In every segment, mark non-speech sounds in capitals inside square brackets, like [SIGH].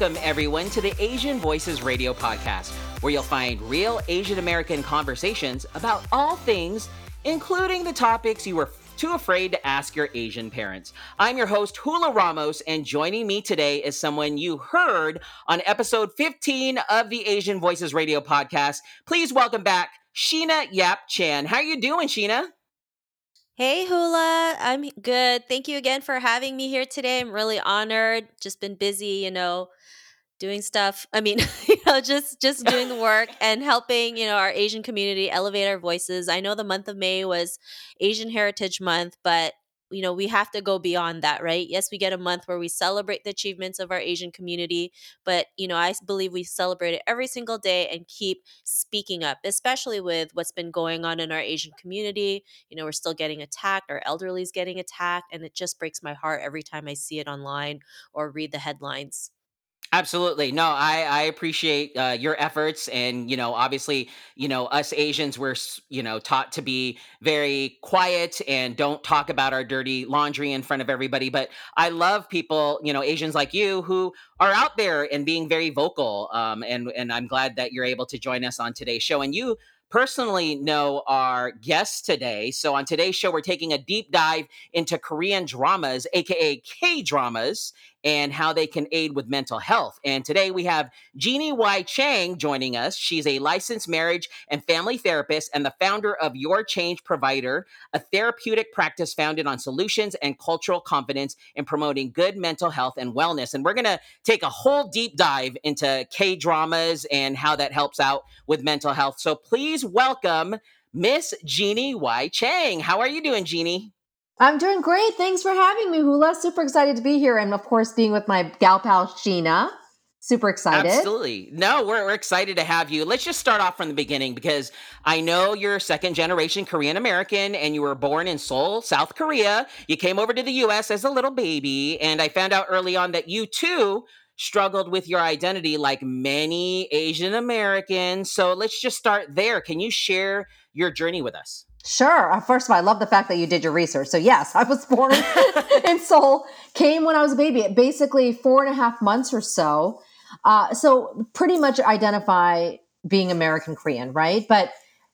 Welcome, everyone, to the Asian Voices Radio podcast, where you'll find real Asian American conversations about all things, including the topics you were too afraid to ask your Asian parents. I'm your host, Hula Ramos, and joining me today is someone you heard on episode 15 of the Asian Voices Radio podcast. Please welcome back Sheena Yap Chan. How are you doing, Sheena? Hey Hula, I'm good. Thank you again for having me here today. I'm really honored. Just been busy, you know, doing stuff. I mean, [LAUGHS] you know, just just doing the work [LAUGHS] and helping, you know, our Asian community elevate our voices. I know the month of May was Asian Heritage Month, but you know, we have to go beyond that, right? Yes, we get a month where we celebrate the achievements of our Asian community, but, you know, I believe we celebrate it every single day and keep speaking up, especially with what's been going on in our Asian community. You know, we're still getting attacked, our elderly is getting attacked, and it just breaks my heart every time I see it online or read the headlines. Absolutely. No, I, I appreciate uh, your efforts. And, you know, obviously, you know, us Asians, we're, you know, taught to be very quiet and don't talk about our dirty laundry in front of everybody. But I love people, you know, Asians like you who are out there and being very vocal. Um, and, and I'm glad that you're able to join us on today's show. And you personally know our guests today. So on today's show, we're taking a deep dive into Korean dramas, aka K dramas, and how they can aid with mental health. And today we have Jeannie Y. Chang joining us. She's a licensed marriage and family therapist and the founder of Your Change Provider, a therapeutic practice founded on solutions and cultural confidence in promoting good mental health and wellness. And we're going to take a whole deep dive into K dramas and how that helps out with mental health. So please welcome Miss Jeannie Y. Chang. How are you doing, Jeannie? I'm doing great. Thanks for having me, Hula. Super excited to be here. And of course, being with my gal pal, Sheena. Super excited. Absolutely. No, we're, we're excited to have you. Let's just start off from the beginning because I know you're second generation Korean American and you were born in Seoul, South Korea. You came over to the US as a little baby. And I found out early on that you too struggled with your identity like many Asian Americans. So let's just start there. Can you share your journey with us? Sure. Uh, first of all, I love the fact that you did your research. So, yes, I was born [LAUGHS] in Seoul, came when I was a baby, basically four and a half months or so. Uh, so, pretty much identify being American Korean, right? But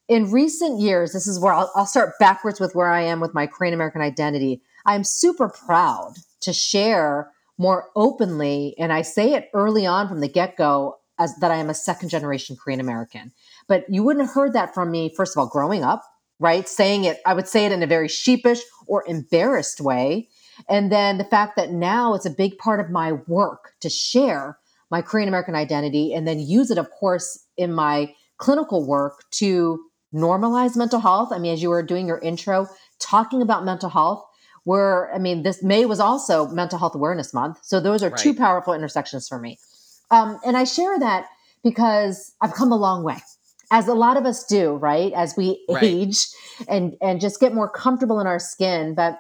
in recent years, this is where I'll, I'll start backwards with where I am with my Korean American identity. I'm super proud to share more openly, and I say it early on from the get go, as that I am a second generation Korean American. But you wouldn't have heard that from me, first of all, growing up right? Saying it, I would say it in a very sheepish or embarrassed way. And then the fact that now it's a big part of my work to share my Korean American identity and then use it, of course, in my clinical work to normalize mental health. I mean, as you were doing your intro, talking about mental health, where, I mean, this May was also Mental Health Awareness Month. So those are right. two powerful intersections for me. Um, and I share that because I've come a long way as a lot of us do, right? As we right. age and and just get more comfortable in our skin. But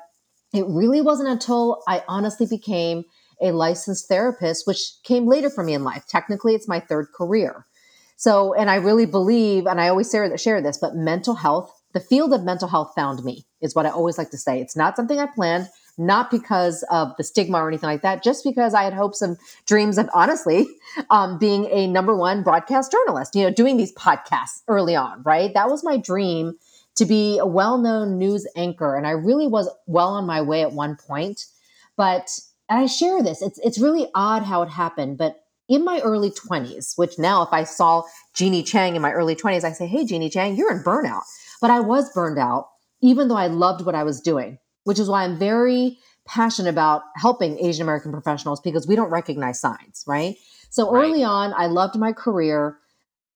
it really wasn't until I honestly became a licensed therapist, which came later for me in life. Technically, it's my third career. So, and I really believe, and I always share, share this, but mental health, the field of mental health found me, is what I always like to say. It's not something I planned not because of the stigma or anything like that, just because I had hopes and dreams of honestly um, being a number one broadcast journalist, you know, doing these podcasts early on, right? That was my dream to be a well known news anchor. And I really was well on my way at one point. But and I share this, it's, it's really odd how it happened. But in my early 20s, which now if I saw Jeannie Chang in my early 20s, I say, hey, Jeannie Chang, you're in burnout. But I was burned out, even though I loved what I was doing which is why I'm very passionate about helping Asian American professionals because we don't recognize signs, right? So right. early on, I loved my career,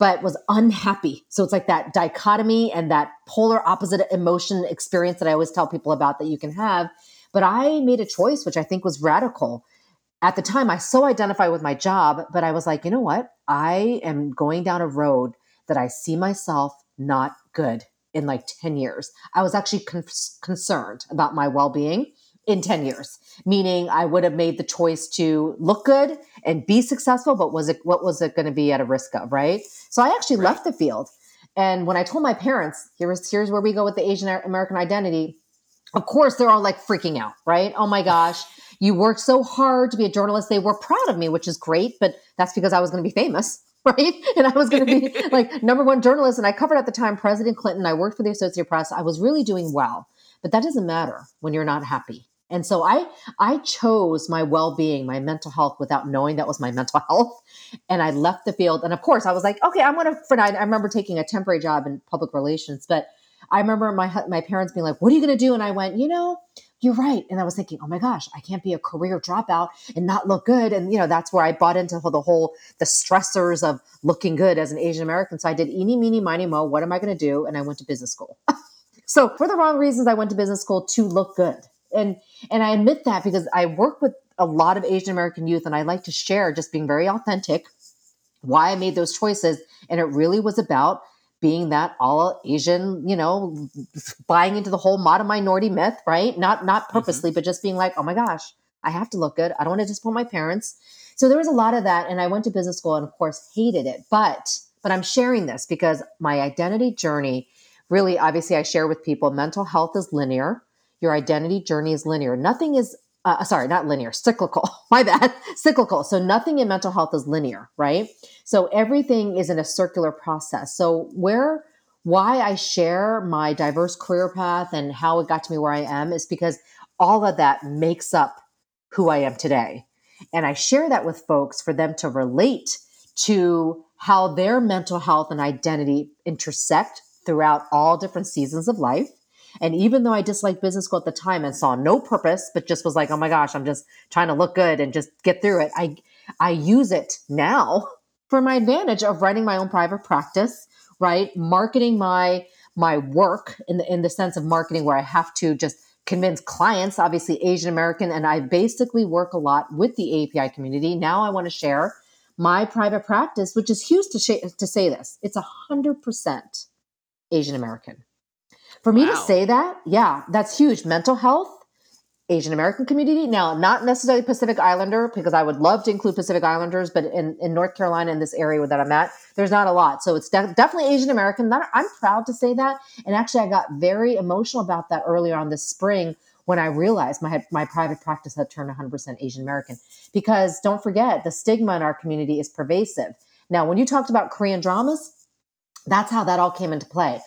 but was unhappy. So it's like that dichotomy and that polar opposite emotion experience that I always tell people about that you can have. But I made a choice, which I think was radical. At the time, I so identify with my job, but I was like, you know what? I am going down a road that I see myself not good in like 10 years. I was actually con- concerned about my well being in 10 years, meaning I would have made the choice to look good and be successful, but was it, what was it going to be at a risk of, right? So I actually right. left the field. And when I told my parents, here's, here's where we go with the Asian American identity, of course, they're all like freaking out, right? Oh my gosh, you worked so hard to be a journalist. They were proud of me, which is great, but that's because I was going to be famous. [LAUGHS] Right. And I was going to be [LAUGHS] like number one journalist. And I covered at the time President Clinton. I worked for the Associated Press. I was really doing well, but that doesn't matter when you're not happy. And so I I chose my well-being, my mental health without knowing that was my [LAUGHS] mental health. And I left the field. And of course, I was like, okay, I'm gonna for I remember taking a temporary job in public relations, but I remember my my parents being like, "What are you going to do?" And I went, "You know, you're right." And I was thinking, "Oh my gosh, I can't be a career dropout and not look good." And you know, that's where I bought into the whole the stressors of looking good as an Asian American. So I did eeny, meeny, miny, mo. What am I going to do? And I went to business school. [LAUGHS] so for the wrong reasons, I went to business school to look good. And and I admit that because I work with a lot of Asian American youth, and I like to share just being very authentic why I made those choices. And it really was about being that all Asian, you know, buying into the whole model minority myth, right? Not not mm-hmm. purposely, mm-hmm. but just being like, oh my gosh, I have to look good. I don't want to disappoint my parents. So there was a lot of that, and I went to business school, and of course, hated it. But but I'm sharing this because my identity journey really, obviously, I share with people. Mental health is linear. Your identity journey is linear. Nothing is uh, sorry, not linear, cyclical. [LAUGHS] My bad, cyclical. So nothing in mental health is linear, right? So everything is in a circular process. So where, why I share my diverse career path and how it got to me where I am is because all of that makes up who I am today. And I share that with folks for them to relate to how their mental health and identity intersect throughout all different seasons of life and even though I disliked business school at the time and saw no purpose, but just was like, oh my gosh, I'm just trying to look good and just get through it, I I use it now [LAUGHS] for my advantage of running my own private practice, right? Marketing my my work in the in the sense of marketing where I have to just convince clients, obviously Asian American, and I basically work a lot with the API community. Now I want to share my private practice, which is huge to, sh- to say this. It's a hundred percent Asian American. For me wow. to say that, yeah, that's huge. Mental health, Asian American community. Now, not necessarily Pacific Islander, because I would love to include Pacific Islanders, but in, in North Carolina, in this area that I'm at, there's not a lot. So it's de- definitely Asian American. I'm proud to say that. And actually, I got very emotional about that earlier on this spring when I realized my my private practice had turned 100% Asian American. Because don't forget, the stigma in our community is pervasive. Now, when you talked about Korean dramas, that's how that all came into play.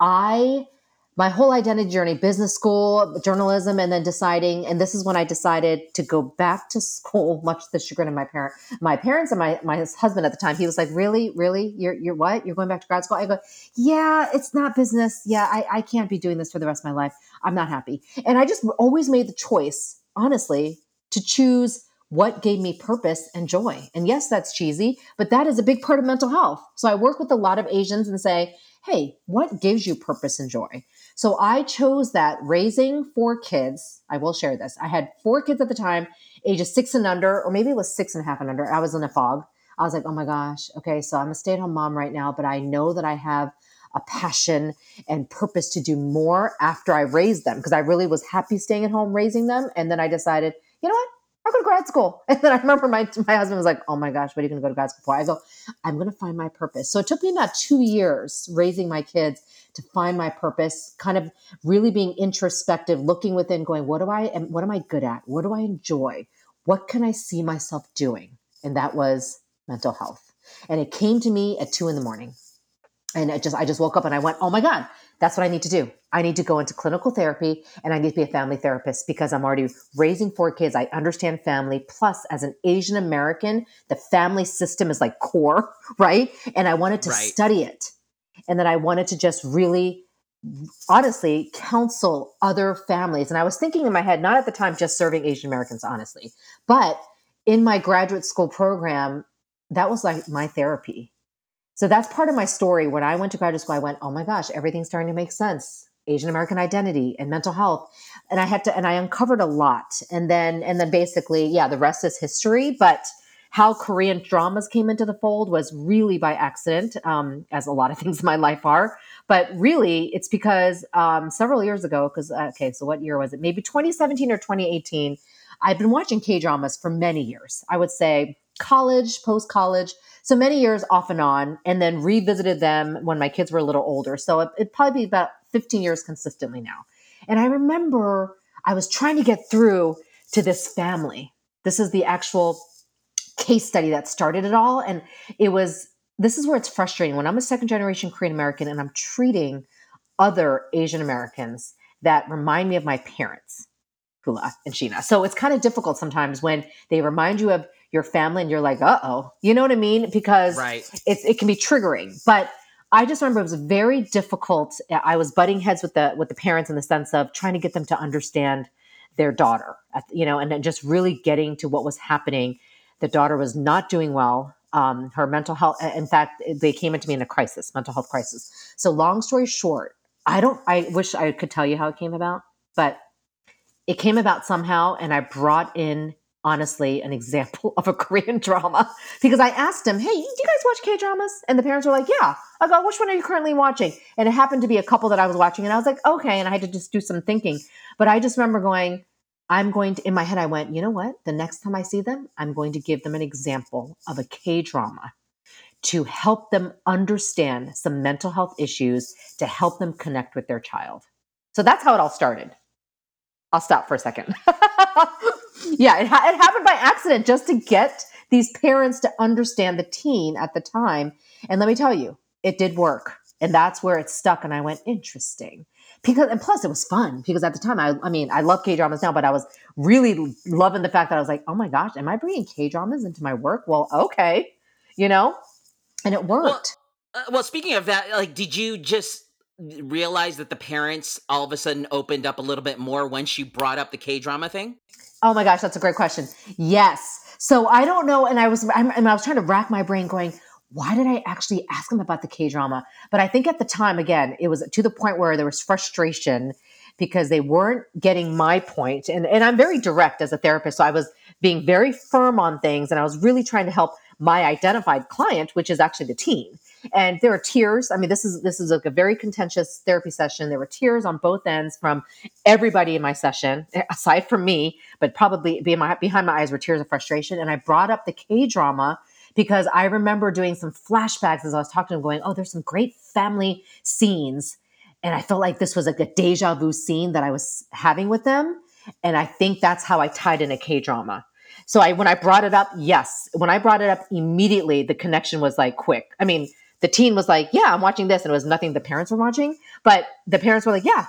I my whole identity journey business school journalism and then deciding and this is when i decided to go back to [LAUGHS] school much to the chagrin of my parent my parents and my, my husband at the time. He was like really? Really? You're, you're what? You're going back to grad school? I go yeah it's not business. Yeah I, I can't be doing this for the rest of my life. I'm not happy. And i just always made the choice honestly to choose what gave me purpose and joy. And yes that's cheesy but that is a big part of mental health. So i work with a lot of asians and say hey what gives you purpose and joy so I chose that raising four kids. I will share this. I had four kids at the time, ages six and under, or maybe it was six and a half and under. I was in a fog. I was like, oh my gosh, okay, so I'm a stay at home mom right now, but I know that I have a passion and purpose to do more after I raised them because I really was happy staying at home raising them. And then I decided, you know what? I'll go to grad school. [LAUGHS] And then I remember my, my husband was like, oh my gosh, what are you going to go to grad school for? I go, I'm going to find my purpose. So it took me about two years raising my kids to find my purpose, kind of really being introspective, looking within, going, what do I and what am I good at? What do I enjoy? What can I see myself doing? And that was mental health. And it came to me at two in the morning. And I just I just woke up and I went, oh my God, that's what I need to do. I need to go into clinical therapy and I need to be a family therapist because I'm already raising four kids. I understand family. Plus, as an Asian American, the family system is like core, [LAUGHS] right? And I wanted to right. study it and then I wanted to just really honestly counsel other families. And I was thinking in my head, not at the time just serving Asian Americans, honestly, but in my graduate school program, that was like my therapy. So that's part of my story. When I went to graduate school, I went, oh my gosh, everything's starting to make sense. Asian American identity and mental health. And I had to, and I uncovered a lot. And then, and then basically, yeah, the rest is history. But how Korean dramas came into the fold was really by accident, um, as a lot of [LAUGHS] things in my life are. But really, it's because um, several years ago, because, uh, okay, so what year was it? Maybe 2017 or 2018. I've been watching K dramas for many years. I would say college, post college, so many years off and on, and then revisited them when my kids were a little older. So it, it'd probably be about 15 years consistently now. And I remember I was trying to get through to this family. This is the actual case study that started it all. And it was, this is where it's frustrating. When I'm a second generation Korean American and I'm treating other Asian Americans that remind me of my parents, Hula and Sheena. So it's kind of difficult sometimes when they remind you of your family and you're like, uh oh, you know what I mean? Because Right. it's, it can be triggering. But I just remember it was very difficult. I was butting heads with the with the parents in the sense of trying to get them to understand their daughter, you know, and then just really getting to what was happening. The daughter was not doing well. Um, her mental health, in fact, they came into me in a crisis, mental health crisis. So, long story short, I don't. I wish I could tell you how it came about, but it came about somehow, and I brought in honestly an example [LAUGHS] of a Korean drama because I asked him, "Hey, do you guys watch K dramas?" And the parents were like, "Yeah." I go, "Which one are you currently watching?" And it happened to be a couple that I was watching, and I was like, "Okay." And I had to just do some thinking, but I just remember going, "I'm going to." In my head, I went, "You know what? The next time I see them, I'm going to give them an example of a K drama." To help them understand some mental health issues, to help them connect with their child. So that's how it all started. I'll stop for a second. [LAUGHS] yeah, it, ha- it happened by accident just to get these parents to understand the teen at the time. And let me tell you, it did work. And that's where it stuck. And I went, interesting. Because, and plus it was fun because at the time, I, I mean, I love K dramas now, but I was really loving the fact that I was like, oh my gosh, am I bringing K dramas into my work? Well, okay, you know? And it worked. Uh, well, speaking of that, like, did you just realize that the parents all of a sudden opened up a little bit more when she brought up the K drama thing? Oh my gosh, that's a great question. Yes. So I don't know, and I was I'm, and I was trying to rack my brain, going, why did I actually ask him about the K drama? But I think at the time, again, it was to the point where there was frustration because they weren't getting my point, and and I'm very direct as a therapist, so I was being very firm on things, and I was really trying to help my identified client, which is actually the teen. And there were tears. I mean, this is this is like a very contentious therapy session. There were tears on both ends from everybody in my session, [LAUGHS] aside from me, but probably behind my, behind my eyes were tears of frustration. And I brought up the K drama because I remember doing some flashbacks as I was talking to him, going, "Oh, there's some great family scenes," and I felt like this was like a deja vu scene that I was having with them. And I think that's how I tied in a K drama. So I when I brought it up, yes, when I brought it up immediately, the connection was like quick. I mean, the teen was like, "Yeah, I'm watching this," and it was nothing the parents were watching, but the parents were like, "Yeah,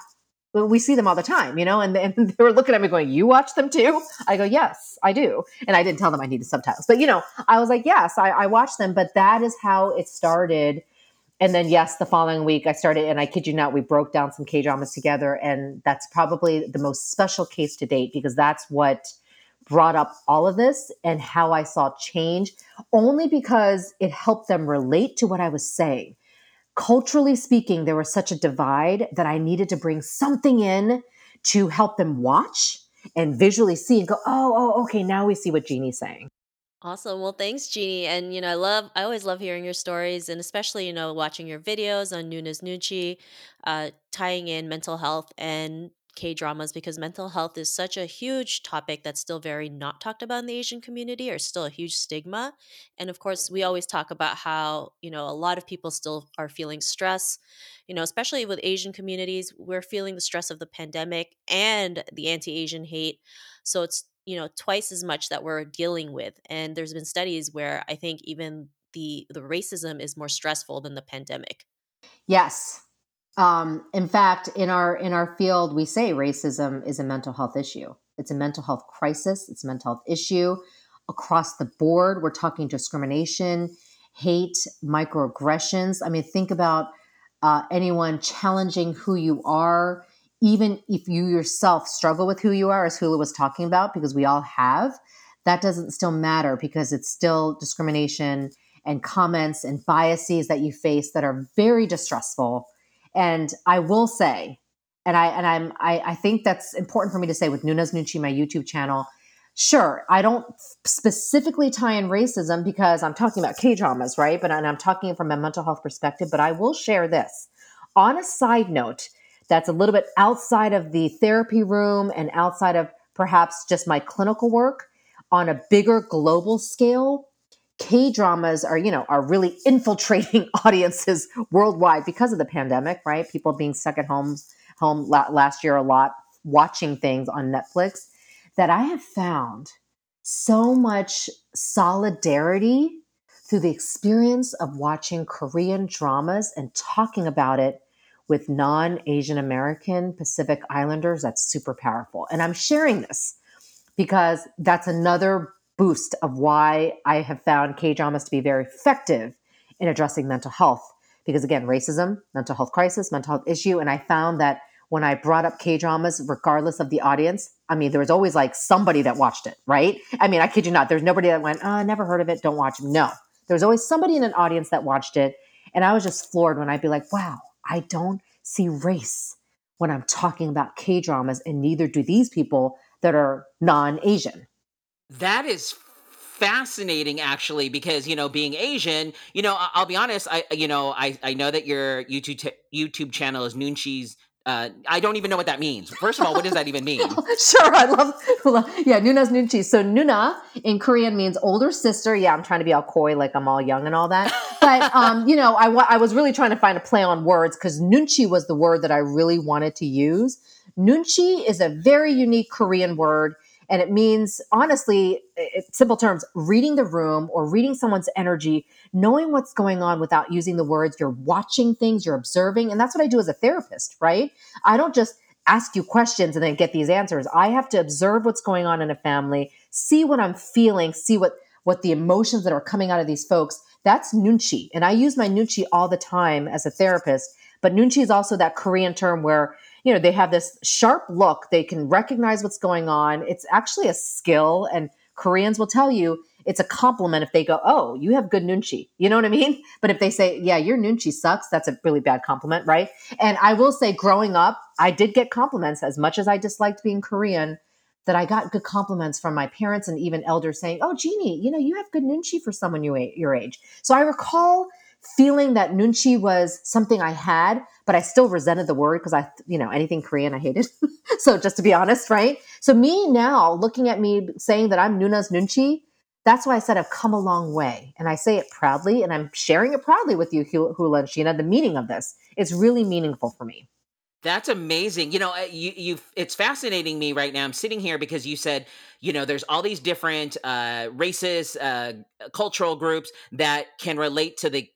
we see them all the time, you know." And, and [LAUGHS] they were looking at me going, "You watch them too?" I go, "Yes, I do," and I didn't tell them I needed subtitles, but you know, I was like, "Yes, I, I watch them," but that is how it started. And then, yes, the following week I started, and I kid you not, we broke down some K dramas together, and that's probably the most special case to date because that's what brought up all of this and how I saw change only because it helped them relate to what I was saying. Culturally speaking, there was such a divide that I needed to bring something in to help them watch and visually see and go, oh, oh, okay, now we see what Jeannie's saying. Awesome. Well, thanks, Jeannie. And you know, I love, I always love hearing your stories, and especially you know, watching your videos on Nuna's Nunchi, uh, tying in mental health and K dramas because mental health is such a huge topic that's still very not talked about in the Asian community, or still a huge stigma. And of course, we always talk about how you know a lot of people still are feeling stress. You know, especially with Asian communities, we're feeling the stress of the pandemic and the anti-Asian hate. So it's you know twice as much that we're dealing with and there's been studies where i think even the the racism is more stressful than the pandemic Yes. Um, in fact, in our in our field, we say racism is a mental health issue. It's a mental health crisis. It's a mental health issue across the board. We're talking discrimination, hate, microaggressions. I mean, think about uh, anyone challenging who you are, even if you yourself struggle with who you are, as Hula was talking about, because we all have. That doesn't still matter because it's still discrimination and comments and biases that you face that are very distressful. And I will say, and I and I'm I, I think that's important for me to say with Nuna's Nunchi, my YouTube channel. Sure, I don't specifically tie in racism because I'm talking about K dramas, right? But and I'm talking from a mental health perspective. But I will share this on a side note that's a little bit outside of the therapy room and outside of perhaps just my clinical work on a bigger global scale K dramas are, you know, are really [LAUGHS] infiltrating audiences worldwide because of the pandemic, right? People being stuck at home, home la- last year a lot, watching things on Netflix. that I have found so much solidarity through the experience of watching Korean dramas and talking about it with non Asian American Pacific Islanders. That's super powerful. And I'm sharing this because that's another boost of why I have found K dramas to be very effective in addressing mental health. Because again, racism, mental health crisis, mental health issue. And I found that when I brought up K dramas, regardless of the audience, I mean, there was always like somebody that watched it, right? I mean, I kid you not, there's nobody that went, oh, never heard of it, don't watch it. No, there was always somebody in an audience that watched it. And I was just floored when I'd be like, wow, I don't see race when I'm talking about K dramas, and neither do these people that are non Asian. That is fascinating actually because you know being asian you know I- will be honest i you know i i know that your youtube t- youtube channel is noonchi's uh, I don't even know what that means. First of all, what does that even [LAUGHS] mean? sure, I love, yeah, Nuna's Nunchi. So Nuna in Korean means older sister. Yeah, I'm trying to be all coy, like I'm all young and all that. But um, you know, I I was really trying to find a play on words because Nunchi was the word that I really wanted to use. Nunchi is a very unique Korean word. And it means, honestly, it, simple terms, reading the room or reading someone's energy, knowing what's going on without using the words. You're watching things, you're observing. And that's what I do as a therapist, right? I don't just ask you questions and then get these answers. I have to observe what's going on in a family, see what I'm feeling, see what what the emotions that are coming out of these folks. That's nunchi. And I use my nunchi all the time as a therapist. But nunchi is also that Korean term where you know, they have this sharp look. They can recognize what's going on. It's actually a skill. And Koreans will tell you it's a compliment if they go, Oh, you have good nunchi. You know what I mean? [LAUGHS] But if they say, Yeah, your nunchi sucks, that's a really bad compliment, right? And I will say, growing up, I did get compliments as much as I disliked being Korean. That I got good compliments from my parents and even elders saying, "Oh, Jeannie, you know you have good nunchi for someone your age." So I recall feeling that nunchi was something I had, but I still resented the word because I, you know, anything Korean I hated. [LAUGHS] so just to be honest, right? So me now looking at me saying that I'm Nuna's nunchi, that's why I said I've come a long way. And I say it proudly and I'm sharing it proudly with you, Hula and Sheena, the meaning of this. It's really meaningful for me. That's amazing. You know, you you it's fascinating me right now. I'm sitting here because you said, you know, there's all these different uh races, uh cultural groups that can relate to the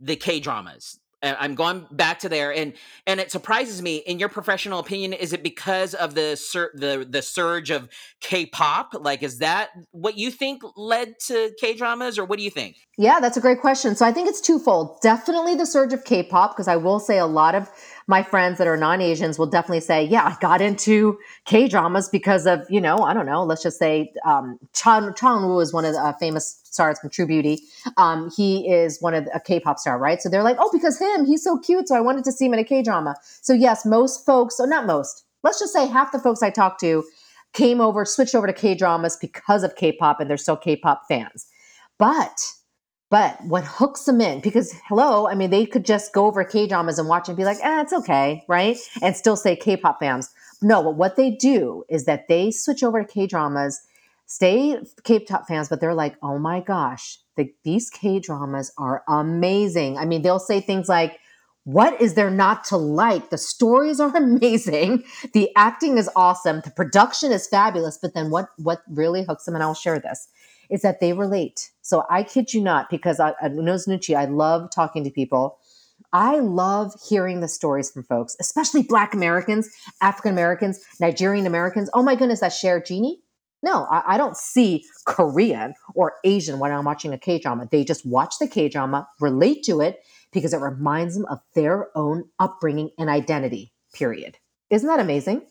the K dramas. I'm going back to there, and and it surprises me. In your professional opinion, is it because of the sur- the the surge of K-pop? Like, is that what you think led to K dramas, or what do you think? Yeah, that's a great question. So I think it's twofold. Definitely the surge of K-pop, because I will say a lot of my friends that are non-Asians will definitely say, yeah, I got into K-dramas because of, you know, I don't know, let's just say um, Chan, Chan is one of the uh, famous stars from True Beauty. Um, he is one of the, a K-pop star, right? So they're like, oh, because him, he's so cute. So I wanted to see him in a K-drama. So yes, most folks, or not most, let's just say half the folks I talked to came over, switched over to K-dramas because of K-pop and they're still K-pop fans. But but what hooks them in, because hello, I mean, they could just go over K dramas and watch and be like, eh, it's okay, right? And still say K pop fans. No, but what they do is that they switch over to K dramas, stay K-pop fans, but they're like, oh my gosh, the, these K dramas are amazing. I mean, they'll say things like, what is there not to like? The stories are [LAUGHS] amazing. The acting is awesome. The production is fabulous. But then what, what really hooks them, and I'll share this, is that they relate. So I kid you not, because I, at Nunchi, I love talking to people. I love hearing the stories from folks, especially Black Americans, African Americans, Nigerian Americans. Oh my goodness, that share Jeannie. No, I, I, don't see Korean or Asian when I'm watching a K drama. They just watch the K drama, relate to it because it reminds them of their own upbringing and identity, period. Isn't that amazing?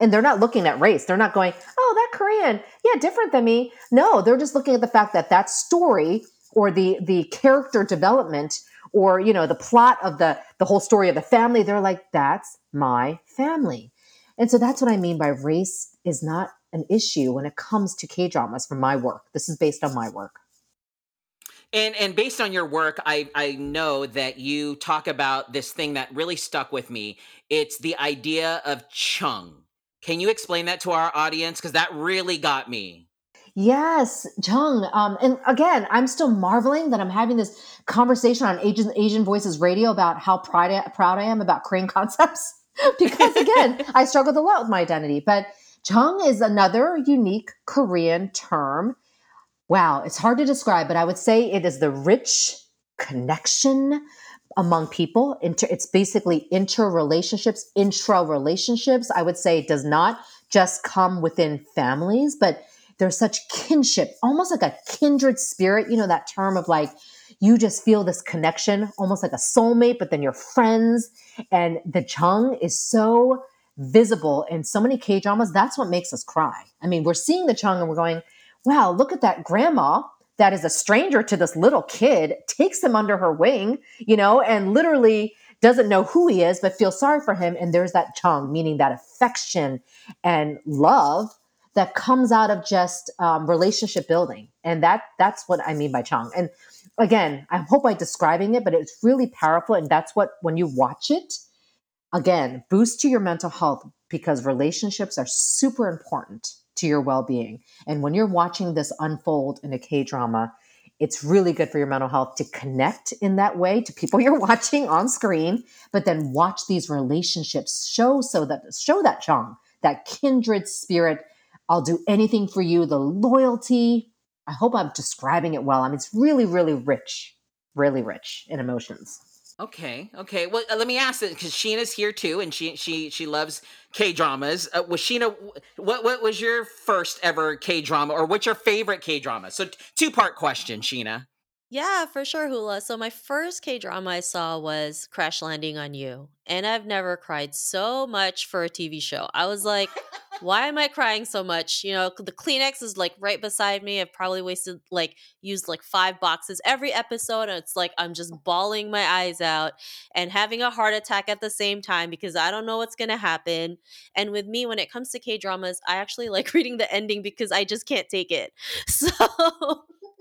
and they're not looking at race. They're not going, oh, that Korean, yeah, different than me. No, they're just looking at the fact that that story or the the character development or you know the plot of the the whole story of the family. They're like, that's my family, and so that's what I mean by race is not an issue when it comes to K dramas. From my work, this is based on my work. And and based on your work, I I know that you talk about this thing that really stuck with me. It's the idea of chung can you explain that to our audience? Because that really got me. Yes, Chung. Um, and again, I'm still marveling that I'm having this conversation on Asian Asian Voices Radio about how proud I, proud I am about Korean [LAUGHS] concepts. because again, [LAUGHS] I struggled a lot with my identity. But Chung is another unique Korean term. Wow, it's hard to describe, but I would say it is the rich connection among people. It's basically interrelationships, intra relationships. I would say it does not just come within families, but there's such kinship, almost like a kindred spirit. You know, that term of like, you just feel this connection, almost like a soulmate, but then you're friends. And the Chung is so visible in so many K dramas. That's what makes us cry. I mean, we're seeing the Chung and we're going, wow, look at that grandma that is a stranger to this little kid, takes him under her wing, you know, and literally doesn't know who he is, but feels sorry for him. And there's that Chung, meaning that affection and love that comes out of just um, relationship building. And that that's what I mean by Chung. And again, I hope I'm describing it, but it's really powerful. And that's what, when you watch it, again, boost to your mental health because relationships are super important to your well being. And when you're watching this unfold in a K drama, it's really good for your mental health to connect in that way to people [LAUGHS] you're watching on screen, but then watch these relationships show so that show that Chung, that kindred spirit. I'll do anything for you, the loyalty. I hope I'm describing it well. I mean, it's really, really rich, really rich in emotions. Okay, okay. Well, uh, let me ask it because Sheena's here too, and she she she loves K dramas. Uh, was Sheena? What what was your first ever K drama, or what's your favorite K drama? So two part question, Sheena. Yeah, for sure, Hula. So my first K drama I saw was Crash Landing on You, and I've never cried so much for a TV show. I was like, [LAUGHS] why am I crying so much? You know, the Kleenex is like right beside me. I've probably wasted like used like five boxes every episode, and it's like I'm just bawling my eyes out and having a heart attack at the same time because I don't know what's gonna happen. And with me, when it comes to K dramas, I actually [LAUGHS] like reading the ending because I just can't take it. [LAUGHS] So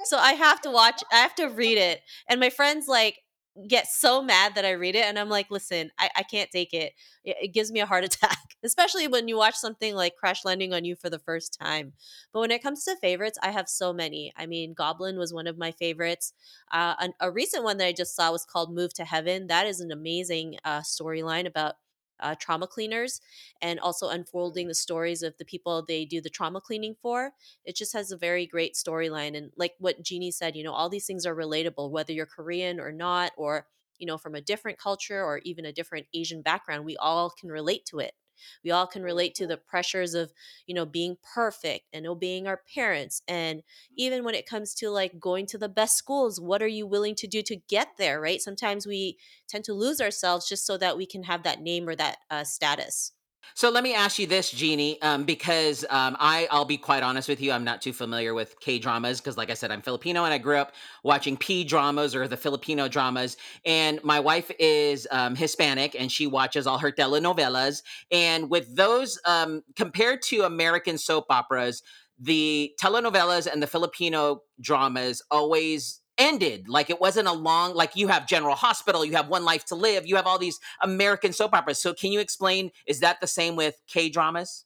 so I have to watch, I have to read it. And my friends like get so mad that I read it. And I'm like, listen, I, I can't take it. it. It gives me a heart [LAUGHS] attack, especially when you watch something like Crash Landing on You for the first time. But when it comes to favorites, I have so many. I mean, Goblin was one of my favorites. Uh, an, a recent one that I just saw was called Move to Heaven. That is an amazing uh, storyline about uh, trauma cleaners and also unfolding the stories of the people they do the trauma cleaning for. It just has a very great storyline. And like what Jeannie said, you know, all these things are relatable, whether you're Korean or not, or, you know, from a different culture or even a different Asian background, we all can relate to it. We all can relate to the pressures of, you know, being perfect and obeying our parents. And even when it comes to like going to the best schools, what are you willing to do to get there, right? Sometimes we tend to lose ourselves just so that we can have that name or that uh, status. So let me ask you this, Jeannie, um, because um, I, I'll be quite honest with you, I'm not too familiar with K dramas because, like I said, I'm Filipino and I grew up watching P dramas or the Filipino dramas. And my wife is um, Hispanic and she watches all her telenovelas. And with those, um, compared to American soap operas, the telenovelas and the Filipino dramas always ended. Like it wasn't a long like you have general hospital you have one life to live you have all these american soap operas. So can you explain is that the same with k dramas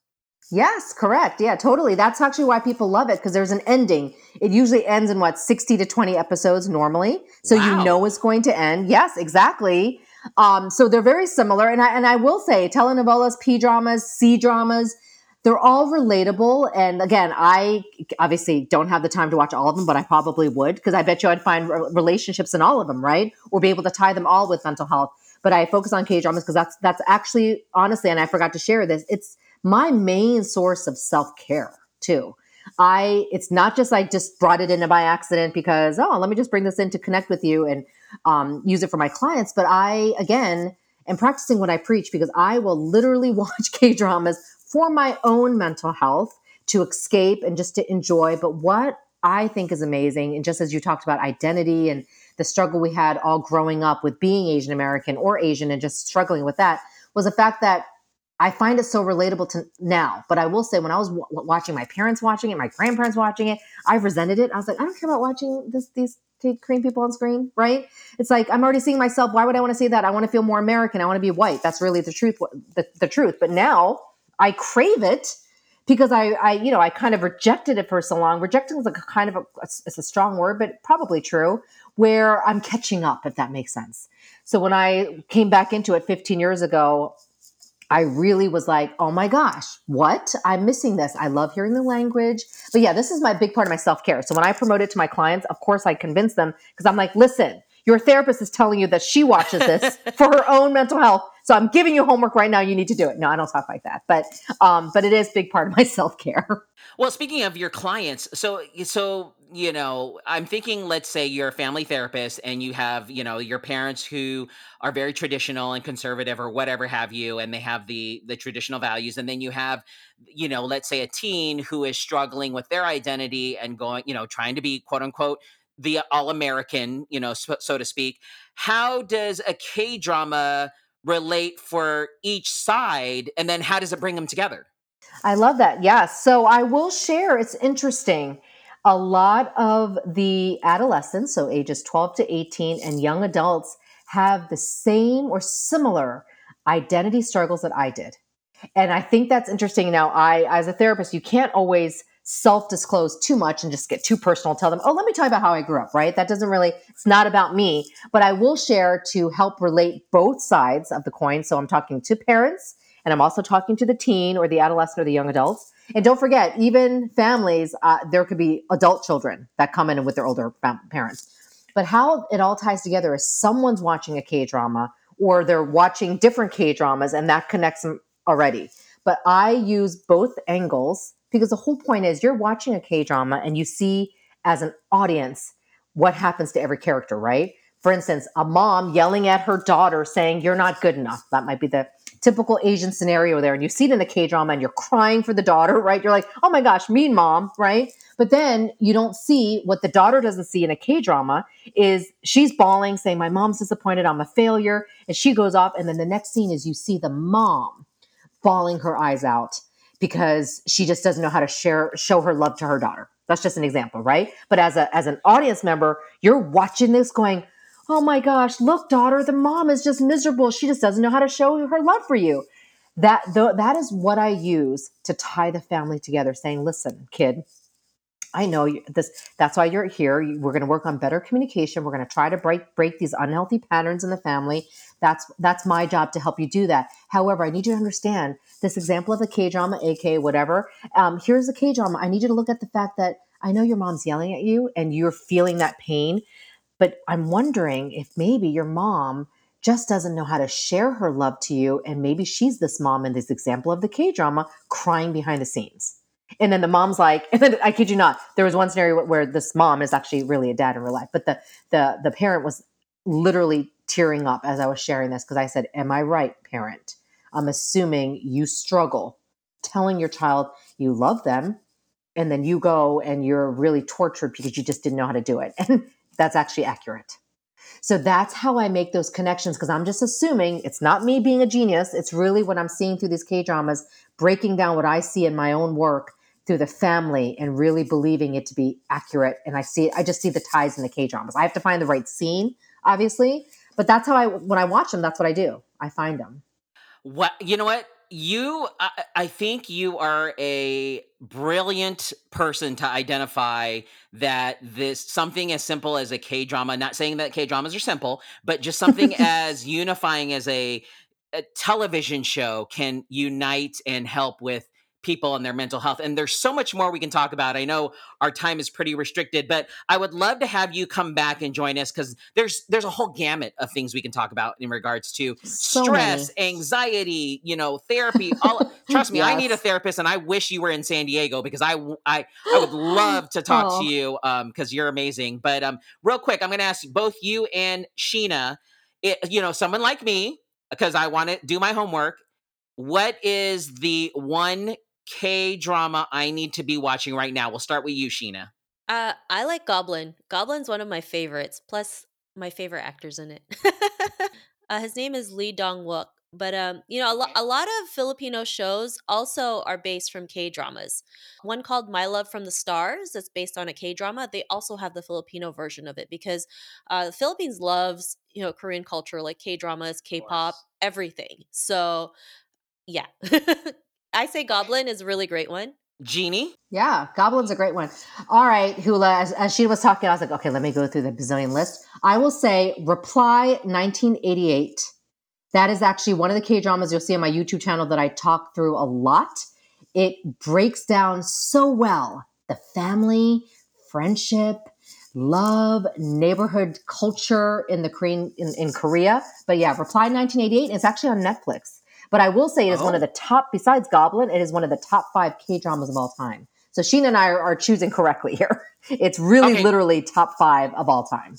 yes correct. Yeah totally. That's actually why people love it because there's an ending. It usually ends in what 60 to 20 episodes normally. So wow. you know it's going to end. Yes exactly. Um, so they're very similar. And I, and I will say telenovelas p dramas c dramas they're all relatable. And again, I obviously don't have the time to watch all of them, but I probably would because I bet you I'd find relationships in all of them, right? Or be able to tie them all with mental health. But I focus on K dramas because that's that's actually honestly, and I forgot to share this. It's my main source of self care too. I it's not just I just brought it in by accident because oh let me just bring this in to connect with you and um, use it for my clients. But I again am practicing what I preach because I will literally [LAUGHS] watch K dramas for my own mental health to escape and just to enjoy. But what I think is amazing, and just as you talked about identity and the struggle we had all growing up with being Asian American or Asian and just struggling with that, was the fact that I find it so relatable to now. But I will say, when I was w- watching my parents watching it, my grandparents watching it, I resented it. I was like, I don't care about watching this, these Korean people on screen, right? It's like I'm already seeing myself. Why would I want to see that? I want to feel more American. I want to be white. That's really the truth. The, the truth. But now I crave it because I, I, you know, I kind of rejected it for so long. Rejecting is like a kind of a, it's a strong word, but probably true. Where I'm catching up, if that makes sense. So when I came back into it 15 years ago, I really was like, oh my gosh, what? I'm missing this. I love hearing the language. But yeah, this is my big part of my self care. So when I promote it to my clients, of course I convince them because I'm like, listen, your therapist is telling you that she watches this [LAUGHS] for her own mental health. So I'm giving you homework right now. You need to do it. No, I don't talk like that, but um, but it is big part of my [LAUGHS] self care. Well, speaking of your clients, so so you know, I'm thinking, let's say you're a family therapist and you have, you know, your parents who are very traditional and conservative or whatever have you, and they have the the traditional values, and then you have, you know, let's say a teen who is struggling with their identity and going, you know, trying to be quote unquote the all American, you know, so, so to speak. How does a K drama relate for each side, and then how does it bring them together? I love that. Yes. So I will share. It's interesting a lot of the adolescents, so ages 12 to 18, and young adults have the same or similar identity struggles that I did. And I think that's interesting. Now, I, as a therapist, you can't always self disclose too much and just get too personal. Tell them, oh, let me tell you about how I grew up, right? That doesn't really, it's not about me. But I will share to help relate both sides of the coin. So I'm talking to parents and I'm also talking to the teen or the adolescent or the young adults. And don't forget, even families, uh, there could be adult children that come in with their older parents. But how it all ties together is someone's watching a K drama or they're watching different K dramas and that connects them already. But I use both angles because the whole point is you're watching a K drama and you see as an audience what happens to every character, right? For instance, a mom yelling at her daughter saying, You're not good enough. That might be the typical Asian scenario there. And you see it in the K drama and you're crying for the daughter, [LAUGHS] right? You're like, oh my gosh, mean mom, right? But then you don't see what the daughter doesn't see in a K drama is she's bawling, saying, My mom's disappointed, I'm a failure. And she goes off. And then the next scene is you see the mom bawling her eyes out because she just doesn't know how to share show her love to her daughter. That's just an example, right? But as a as an audience member, you're watching this going, oh my gosh, look, daughter, the mom is just miserable. She just doesn't know how to show her love for you. That th- that is what I use to tie the family together, saying, listen, kid, I know you, this. That's why you're here. We're going to work on better communication. We're going to try to break break these unhealthy patterns in the family. That's that's my job to help you do that. However, I need you to understand this example of a K drama, AK, whatever. Um, here's the K drama. I need you to look at the fact that I know your mom's yelling at you and you're feeling that pain. But I'm wondering if maybe your mom just doesn't know how to share her love to you. And maybe she's this mom in this example of the K drama crying behind the scenes. And then the mom's like, and then I kid you not, there was one scenario where this mom is actually really a dad in real life, but the the the parent was literally tearing up as I was sharing this because I said, Am I right, parent? I'm assuming you struggle telling your child you love them, and then you go and you're really tortured because you just didn't know how to do it. [LAUGHS] And that's actually accurate. So that's how I make those connections because I'm just assuming it's not me being a genius. It's really what I'm seeing through these K dramas, breaking down what I see in my own work through the family and really believing it to be accurate. And I see, I just see the ties in the K dramas. I have to find the right scene, obviously, but that's how I, when I watch them, that's what I do. I find them. What, you know what? You I, I think you are a brilliant person to identify that this something as simple as a K drama, not saying that K dramas are simple, but just something [LAUGHS] as unifying as a, a television show can unite and help with people and their mental health. And there's so much more we can talk about. I know our time is pretty restricted, but I would love to have you come back and join us because there's there's a whole gamut of things we can talk about in regards to so stress, many. anxiety, you know, therapy. [LAUGHS] All trust me, yes. I need a therapist, and I wish you were in San Diego because I I I would [GASPS] love to talk oh. to you because um, you're amazing. But um, real quick, I'm going to ask both you and Sheena. It, you know, someone like me because I want to do my homework. What is the one K drama I need to be watching right now? We'll start with you, Sheena. Uh, I like Goblin. Goblin's one of my favorites. Plus, my favorite actors in it. [LAUGHS] uh, his name is Lee Dong Wook. But um, you know, a, lo- a lot of Filipino shows also are based from K dramas. One called My Love from the Stars, that's based on a K drama. They also have the Filipino version of it because uh, the Philippines loves you know Korean culture, like K dramas, K pop, everything. So yeah, [LAUGHS] I say Goblin is a really great one. Jeannie? Yeah, Goblin's a great one. All right, Hula, as, as, she was talking, I was like, okay, let me go through the bazillion list. I will say Reply 1988 That is actually one of the K dramas you'll see on my YouTube channel that I talk through a lot. It breaks down so well the family, friendship, love, neighborhood culture in the Korean in, in Korea. But yeah, Reply 1988 is actually on Netflix. But I will say it is oh. one of oh. the top, besides Goblin, it is one of the top five K dramas of all time. So Sheena and I are, are choosing correctly here. [LAUGHS] It's really okay. literally top five of all time.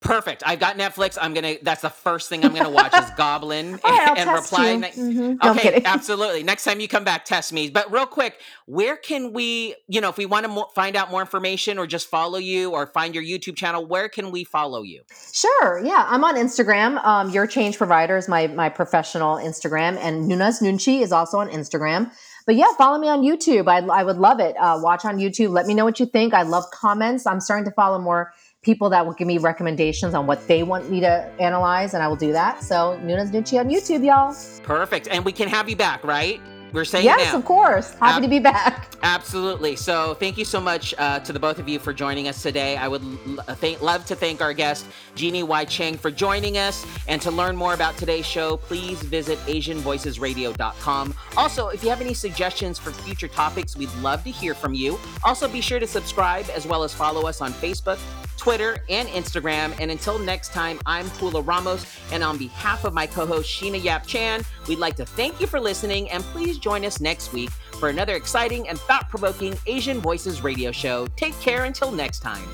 Perfect. I've got Netflix. I'm gonna. That's the first thing I'm gonna watch is [LAUGHS] Goblin right, and reply. mm-hmm. Okay, [LAUGHS] absolutely. Next time you come back, test me. But real quick, where can we? You know, if we want to mo- find out more information or just follow you or find your YouTube channel, where can we follow you? Sure. Yeah, I'm on Instagram. Um, your Change Provider is my my professional Instagram, and Nuna's Nunchi is also on Instagram. But yeah, follow me on YouTube. I, I would love it. Uh, watch on YouTube. Let me know what you think. I love comments. I'm starting to follow more people that will give me recommendations on what they want me to analyze, and I will do that. So Nuna's Nunchi on YouTube, y'all. Perfect. And we can have you back, right? We're saying yes, of course. Happy Ab- to be back. Absolutely. So, thank you so much uh, to the both of you for joining us today. I would l- uh, th- love to thank our guest Jeannie Y Chang for joining us. And to learn more about today's show, please visit AsianVoicesRadio.com. Also, if you have any suggestions for future topics, we'd love to hear from you. Also, be sure to subscribe as well as follow us on Facebook, Twitter, and Instagram. And until next time, I'm Hula Ramos, and on behalf of my co host Sheena Yap Chan, we'd like to thank you for listening, and please join us next week for another exciting and thought provoking Asian Voices radio show. Take care until next time.